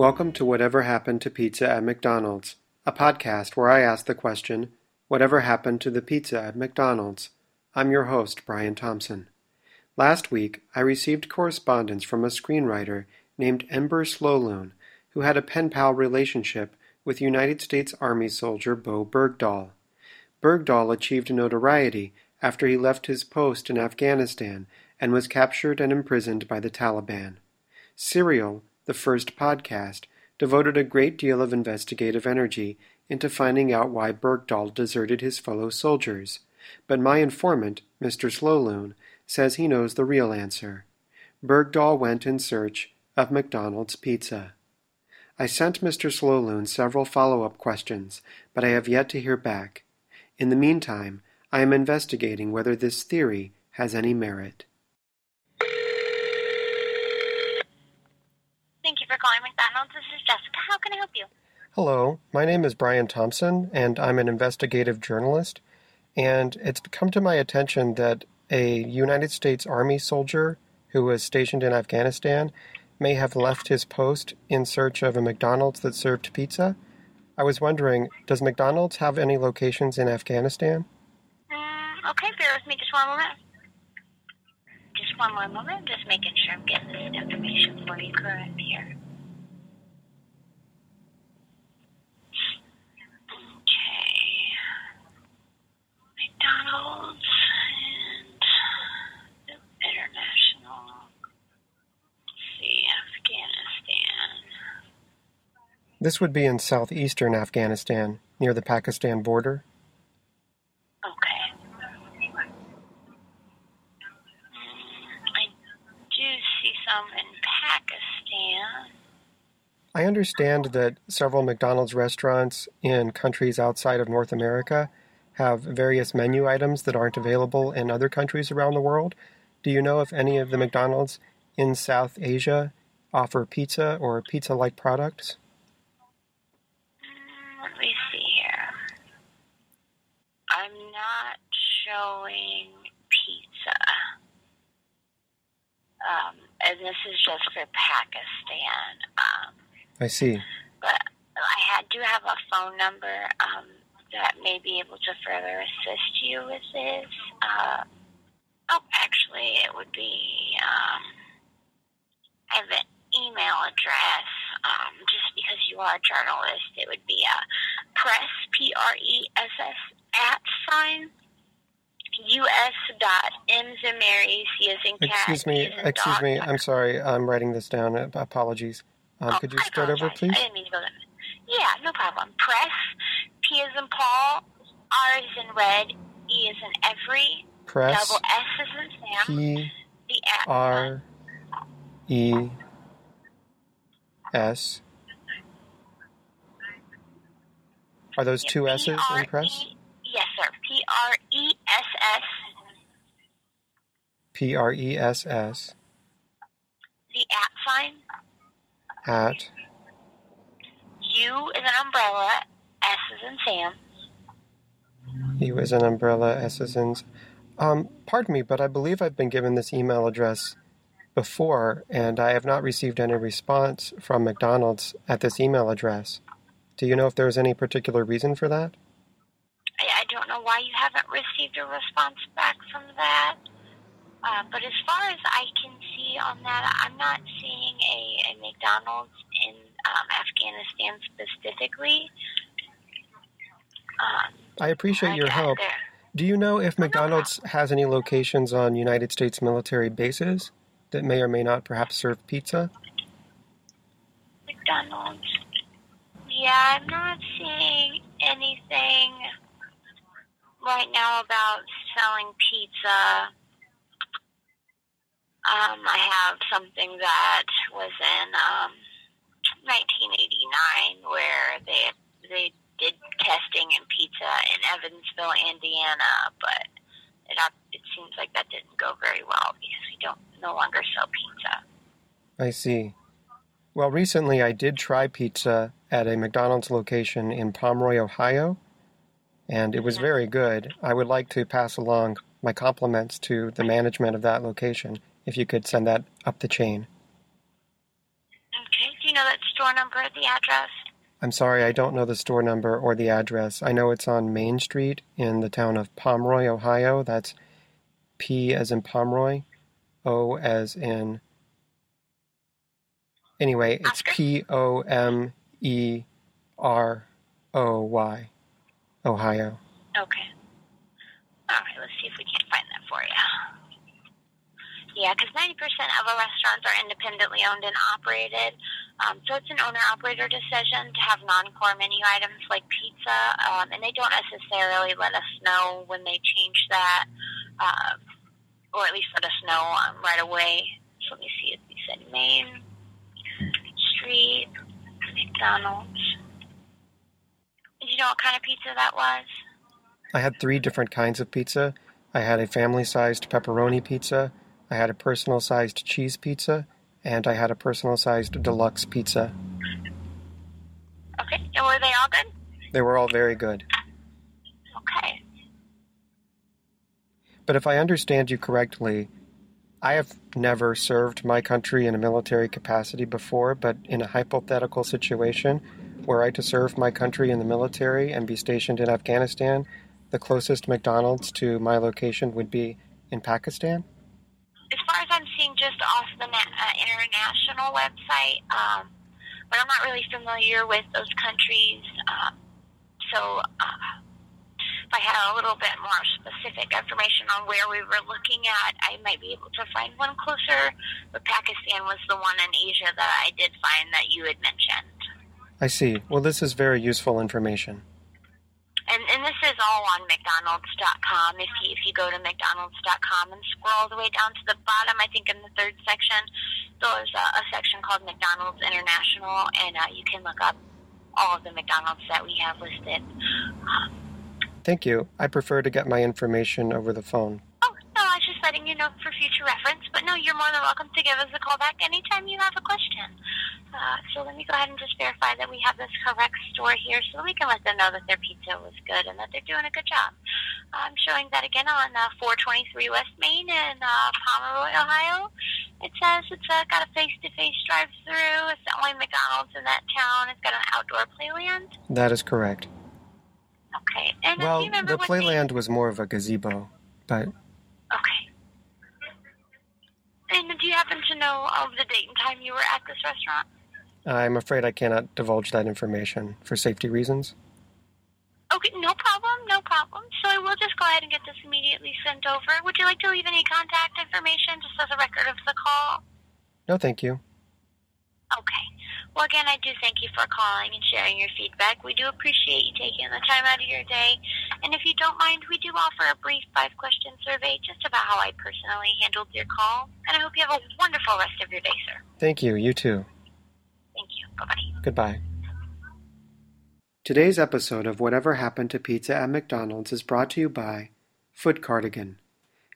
Welcome to Whatever Happened to Pizza at McDonald's, a podcast where I ask the question, Whatever happened to the pizza at McDonald's? I'm your host, Brian Thompson. Last week, I received correspondence from a screenwriter named Ember Slowloon, who had a pen pal relationship with United States Army soldier Bowe Bergdahl. Bergdahl achieved notoriety after he left his post in Afghanistan and was captured and imprisoned by the Taliban. Serial, the first podcast, devoted a great deal of investigative energy into finding out why Bergdahl deserted his fellow soldiers. But my informant, Mr. Slowloon, says he knows the real answer. Bergdahl went in search of McDonald's pizza. I sent Mr. Slowloon several follow-up questions, but I have yet to hear back. In the meantime, I am investigating whether this theory has any merit. Thank you for calling McDonald's. This is Jessica. How can I help you? Hello, my name is Brian Thompson, and I'm an investigative journalist. And it's come to my attention that a United States Army soldier who was stationed in Afghanistan may have left his post in search of a McDonald's that served pizza. I was wondering, does McDonald's have any locations in Afghanistan? Mm, okay, bear with me just one moment. Just one more moment. Just making sure I'm getting this information for you correct here. Okay. McDonald's and International. Let's see, Afghanistan. This would be in southeastern Afghanistan, near the Pakistan border. Okay. I do see some in Pakistan. I understand that several McDonald's restaurants in countries outside of North America have various menu items that aren't available in other countries around the world. Do you know if any of the McDonald's in South Asia offer pizza or pizza like products? Mm, Let me see here. I'm not showing pizza. Um, and this is just for Pakistan. Um, I see. but I had, do have a phone number um, that may be able to further assist you with this. Uh, oh, actually, it would be. Um, I have an email address. Um, just because you are a journalist, it would be a press p r e s s at sign us dot m's and Mary c as in cat. Excuse me, as excuse dog, me. I'm sorry. I'm writing this down. Uh, Apologies. Um, Oh, could you I start over, please? I didn't mean to go there. Yeah, no problem. Press, P as in Paul, R as in red, E as in every, Press double S as in Sam, P the at R E S. Are those two S's in P-R-E press? Yes, sir. P R E S S, P R E S S the at sign, at U is an umbrella, S as in Sam. U as an umbrella, S as in. Um, pardon me, but I believe I've been given this email address before, and I have not received any response from McDonald's at this email address. Do you know if there's any particular reason for that? Don't know why you haven't received a response back from that. Uh, but as far as I can see on that, I'm not seeing a, a McDonald's in um, Afghanistan specifically. Um, I appreciate your help. there- Do you know if McDonald's has any locations on United States military bases that may or may not perhaps serve pizza? McDonald's. Yeah, I'm not seeing anything right now about selling pizza. Um, I have something that was in um, 1989 where they they did testing in pizza in Evansville, Indiana, but it it seems like that didn't go very well because we don't no longer sell pizza. I see. Well, recently I did try pizza at a McDonald's location in Pomeroy, Ohio, and it was very good. I would like to pass along my compliments to the management of that location if you could send that up the chain. Okay. Do you know that store number or the address? I'm sorry, I don't know the store number or the address. I know it's on Main Street in the town of Pomeroy, Ohio. That's P as in Pomeroy, O as in. Anyway, it's P O M E R O Y, Ohio. Okay. All right, let's see if we can't find that for you. Yeah, because 90% of our restaurants are independently owned and operated. Um, so it's an owner operator decision to have non core menu items like pizza, um, and they don't necessarily let us know when they change that, uh, or at least let us know um, right away. So let me see if we said Main Street, McDonald's. You know what kind of pizza that was? I had three different kinds of pizza. I had a family sized pepperoni pizza, I had a personal sized cheese pizza, and I had a personal sized deluxe pizza. Okay, and were they all good? They were all very good. Okay. But if I understand you correctly, I have never served my country in a military capacity before, but in a hypothetical situation, were I to serve my country in the military and be stationed in Afghanistan, the closest McDonald's to my location would be in Pakistan? As far as I'm seeing just off the uh, international website, um, but I'm not really familiar with those countries. Um, so uh, if I had a little bit more specific information on where we were looking at, I might be able to find one closer. But Pakistan was the one in Asia that I did find that you had mentioned. I see. Well, this is very useful information and, and this is all on McDonald's.com. If you, if you go to McDonald's.com and scroll all the way down to the bottom, I think in the third section, there's a, a section called McDonald's International, and uh, you can look up all of the McDonald's that we have listed. Thank you. I prefer to get my information over the phone. Oh, no, I was just letting you know for future reference. But no, you're more than welcome to give us a call back anytime you have a question. So let me go ahead and just verify that we have this correct store here so that we can let them know that their pizza was good and that they're doing a good job. I'm showing that again on uh, 423 West Main in uh, Pomeroy, Ohio. It says it's uh, got a face-to-face drive-through. It's the only McDonald's in that town. It's got an outdoor playland. That is correct. Okay. And well, the playland was more of a gazebo, but... Okay. And do you happen to know of the date and time you were at this restaurant? I'm afraid I cannot divulge that information for safety reasons. Okay, no problem, no problem. So I will just go ahead and get this immediately sent over. Would you like to leave any contact information just as a record of the call? No, thank you. Okay. Well, again, I do thank you for calling and sharing your feedback. We do appreciate you taking the time out of your day. And if you don't mind, we do offer a brief five question survey just about how I personally handled your call. And I hope you have a wonderful rest of your day, sir. Thank you. You too. Thank you. Bye bye. Goodbye. Today's episode of Whatever Happened to Pizza at McDonald's is brought to you by Foot Cardigan.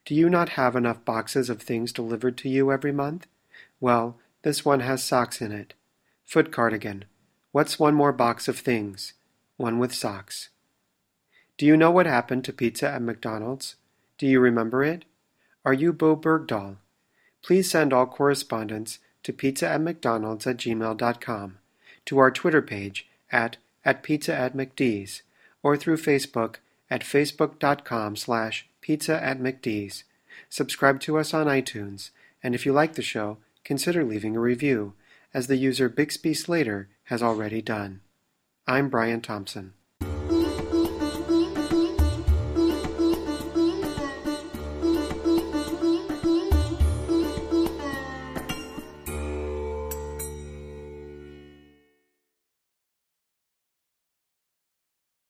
Do you not have enough boxes of things delivered to you every month? Well, this one has socks in it. Foot Cardigan. What's one more box of things? One with socks. Do you know what happened to pizza at McDonald's? Do you remember it? Are you Bowe Bergdahl? Please send all correspondence to pizza at McDonald's at gmail.com, to our Twitter page at, at pizza at McDee's, or through Facebook at facebook.com slash pizza at McDee's. Subscribe to us on iTunes, and if you like the show, consider leaving a review, as the user Bixby Slater has already done. I'm Brian Thompson.